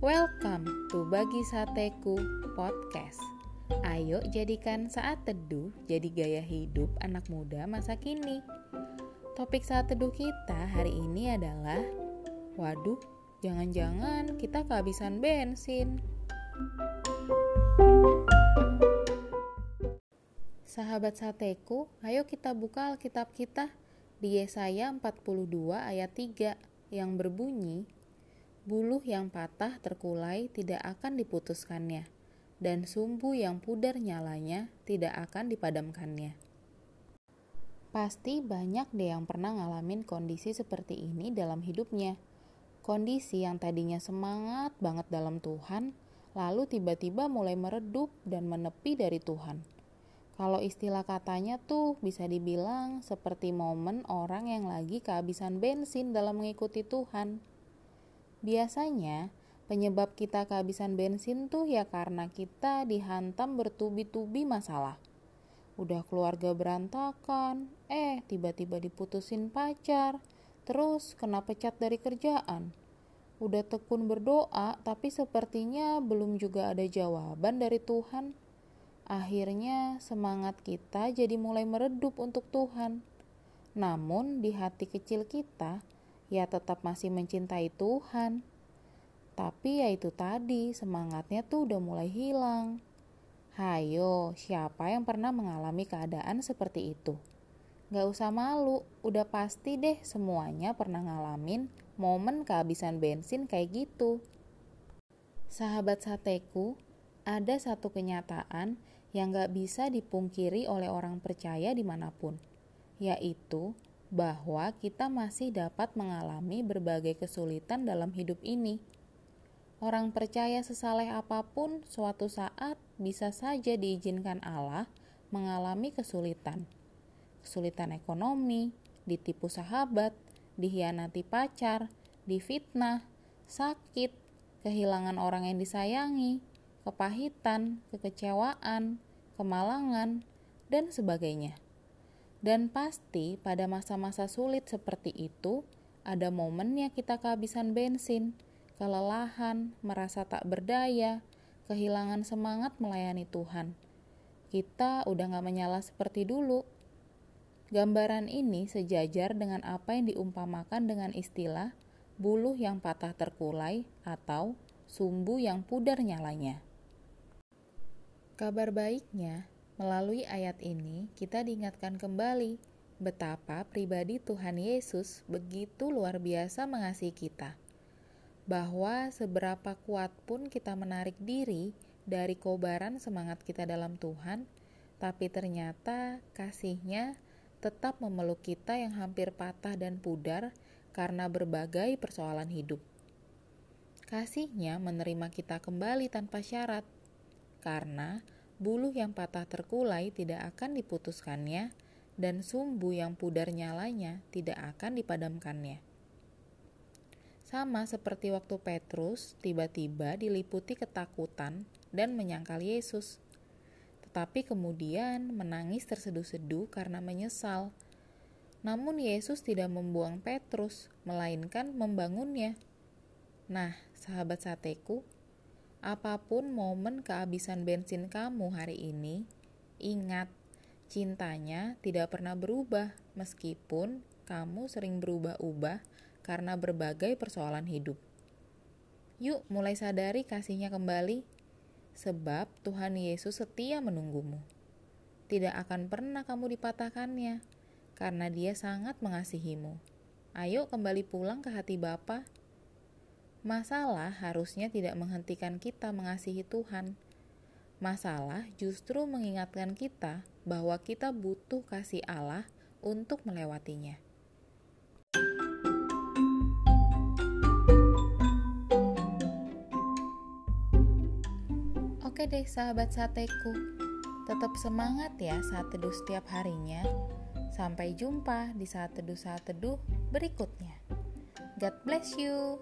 Welcome to Bagi Sateku Podcast. Ayo jadikan saat teduh jadi gaya hidup anak muda masa kini. Topik saat teduh kita hari ini adalah Waduh, jangan-jangan kita kehabisan bensin. Sahabat sateku, ayo kita buka Alkitab kita di Yesaya 42 ayat 3 yang berbunyi, Buluh yang patah terkulai tidak akan diputuskannya, dan sumbu yang pudar nyalanya tidak akan dipadamkannya. Pasti banyak deh yang pernah ngalamin kondisi seperti ini dalam hidupnya. Kondisi yang tadinya semangat banget dalam Tuhan, lalu tiba-tiba mulai meredup dan menepi dari Tuhan. Kalau istilah katanya tuh bisa dibilang seperti momen orang yang lagi kehabisan bensin dalam mengikuti Tuhan. Biasanya, penyebab kita kehabisan bensin tuh ya karena kita dihantam bertubi-tubi masalah. Udah keluarga berantakan, eh tiba-tiba diputusin pacar, terus kena pecat dari kerjaan. Udah tekun berdoa, tapi sepertinya belum juga ada jawaban dari Tuhan. Akhirnya semangat kita jadi mulai meredup untuk Tuhan. Namun di hati kecil kita, ya tetap masih mencintai Tuhan. Tapi ya itu tadi, semangatnya tuh udah mulai hilang. Hayo, siapa yang pernah mengalami keadaan seperti itu? Gak usah malu, udah pasti deh semuanya pernah ngalamin momen kehabisan bensin kayak gitu. Sahabat sateku, ada satu kenyataan yang gak bisa dipungkiri oleh orang percaya di mana pun, yaitu bahwa kita masih dapat mengalami berbagai kesulitan dalam hidup ini. Orang percaya sesaleh apa pun, suatu saat bisa saja diizinkan Allah mengalami kesulitan. Kesulitan ekonomi, ditipu sahabat, dihianati pacar, difitnah, sakit, kehilangan orang yang disayangi, kepahitan, kekecewaan, kemalangan, dan sebagainya. Dan pasti pada masa-masa sulit seperti itu, ada momennya kita kehabisan bensin, kelelahan, merasa tak berdaya, kehilangan semangat melayani Tuhan. Kita udah gak menyala seperti dulu. Gambaran ini sejajar dengan apa yang diumpamakan dengan istilah buluh yang patah terkulai atau sumbu yang pudar nyalanya. Kabar baiknya, Melalui ayat ini, kita diingatkan kembali betapa pribadi Tuhan Yesus begitu luar biasa mengasihi kita. Bahwa seberapa kuat pun kita menarik diri dari kobaran semangat kita dalam Tuhan, tapi ternyata kasihnya tetap memeluk kita yang hampir patah dan pudar karena berbagai persoalan hidup. Kasihnya menerima kita kembali tanpa syarat, karena buluh yang patah terkulai tidak akan diputuskannya, dan sumbu yang pudar nyalanya tidak akan dipadamkannya. Sama seperti waktu Petrus tiba-tiba diliputi ketakutan dan menyangkal Yesus, tetapi kemudian menangis terseduh-seduh karena menyesal. Namun Yesus tidak membuang Petrus, melainkan membangunnya. Nah, sahabat sateku, Apa pun momen kehabisan bensin kamu hari ini, ingat, cintanya tidak pernah berubah meskipun kamu sering berubah-ubah karena berbagai persoalan hidup. Yuk mulai sadari kasihnya kembali, sebab Tuhan Yesus setia menunggumu. Tidak akan pernah kamu dipatahkannya, karena dia sangat mengasihimu. Ayo kembali pulang ke hati Bapa Masalah harusnya tidak menghentikan kita mengasihi Tuhan. Masalah justru mengingatkan kita bahwa kita butuh kasih Allah untuk melewatinya. Oke deh sahabat sateku, tetap semangat ya saat teduh setiap harinya. Sampai jumpa di saat teduh-saat teduh berikutnya. God bless you.